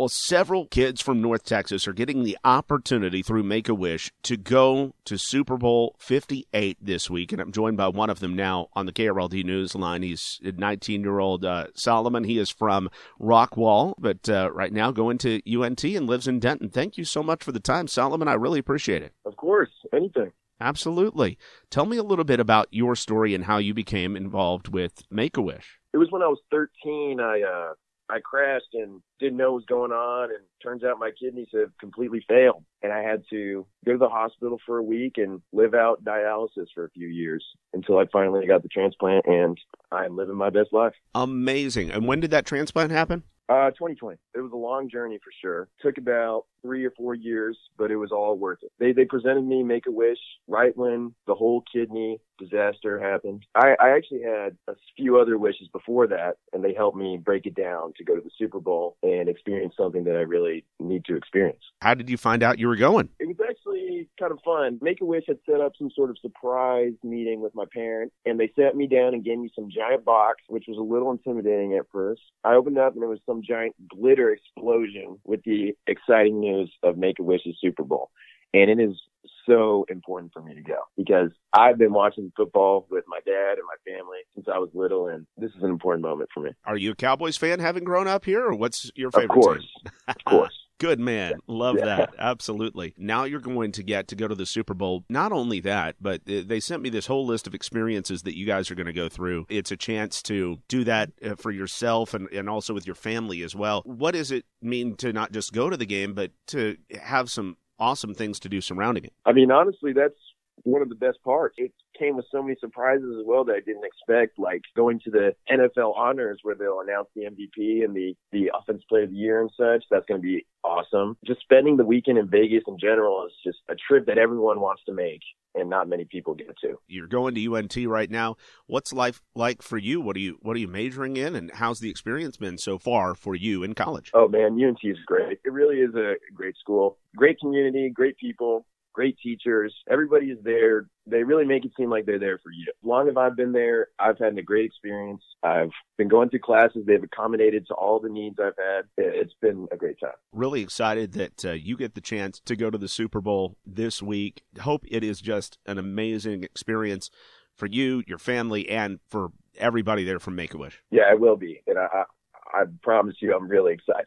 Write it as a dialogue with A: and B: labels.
A: Well, several kids from North Texas are getting the opportunity through Make a Wish to go to Super Bowl 58 this week. And I'm joined by one of them now on the KRLD News line. He's 19 year old uh, Solomon. He is from Rockwall, but uh, right now going to UNT and lives in Denton. Thank you so much for the time, Solomon. I really appreciate it.
B: Of course, anything.
A: Absolutely. Tell me a little bit about your story and how you became involved with Make a Wish.
B: It was when I was 13. I uh, I crashed and didn't know what was going on, and turns out my kidneys have completely failed, and I had to go to the hospital for a week and live out dialysis for a few years until I finally got the transplant, and I'm living my best life.
A: Amazing. And when did that transplant happen?
B: Uh, 2020. It was a long journey for sure. Took about three or four years, but it was all worth it. They they presented me Make a Wish right when the whole kidney disaster happened. I, I actually had a few other wishes before that, and they helped me break it down to go to the Super Bowl and experience something that I really need to experience.
A: How did you find out you were going?
B: It was actually kind of fun. Make a Wish had set up some sort of surprise meeting with my parents, and they sat me down and gave me some giant box, which was a little intimidating at first. I opened up and there was some giant glitter explosion with the exciting news of Make a Wish's Super Bowl. And it is so important for me to go because I've been watching football with my dad and my family since I was little, and this is an important moment for me.
A: Are you a Cowboys fan having grown up here, or what's your favorite
B: Of course.
A: team?
B: Of course.
A: Good man. Love
B: Yeah.
A: that. Absolutely. Now you're going to get to go to the Super Bowl. Not only that, but they sent me this whole list of experiences that you guys are going to go through. It's a chance to do that uh, for yourself and, and also with your family as well. What does it mean to not just go to the game, but to have some awesome things to do surrounding it?
B: I mean, honestly, that's one of the best parts. It came with so many surprises as well that I didn't expect, like going to the NFL honors where they'll announce the MVP and the, the offense player of the year and such. That's going to be awesome. Just spending the weekend in Vegas in general is just a trip that everyone wants to make and not many people get to.
A: You're going to UNT right now. What's life like for you? What are you What are you majoring in, and how's the experience been so far for you in college?
B: Oh man, UNT is great. It really is a great school. Great community, great people, great teachers. Everybody is there. They really make it seem like they're there for you. As long as I've been there, I've had a great experience. I've been going through classes. They've accommodated to all the needs I've had. It's been a great time.
A: Really excited that uh, you get the chance to go to the Super Bowl this week. Hope it is just an amazing experience for you, your family, and for everybody there from Make a Wish.
B: Yeah, it will be. And I, I, I promise you, I'm really excited.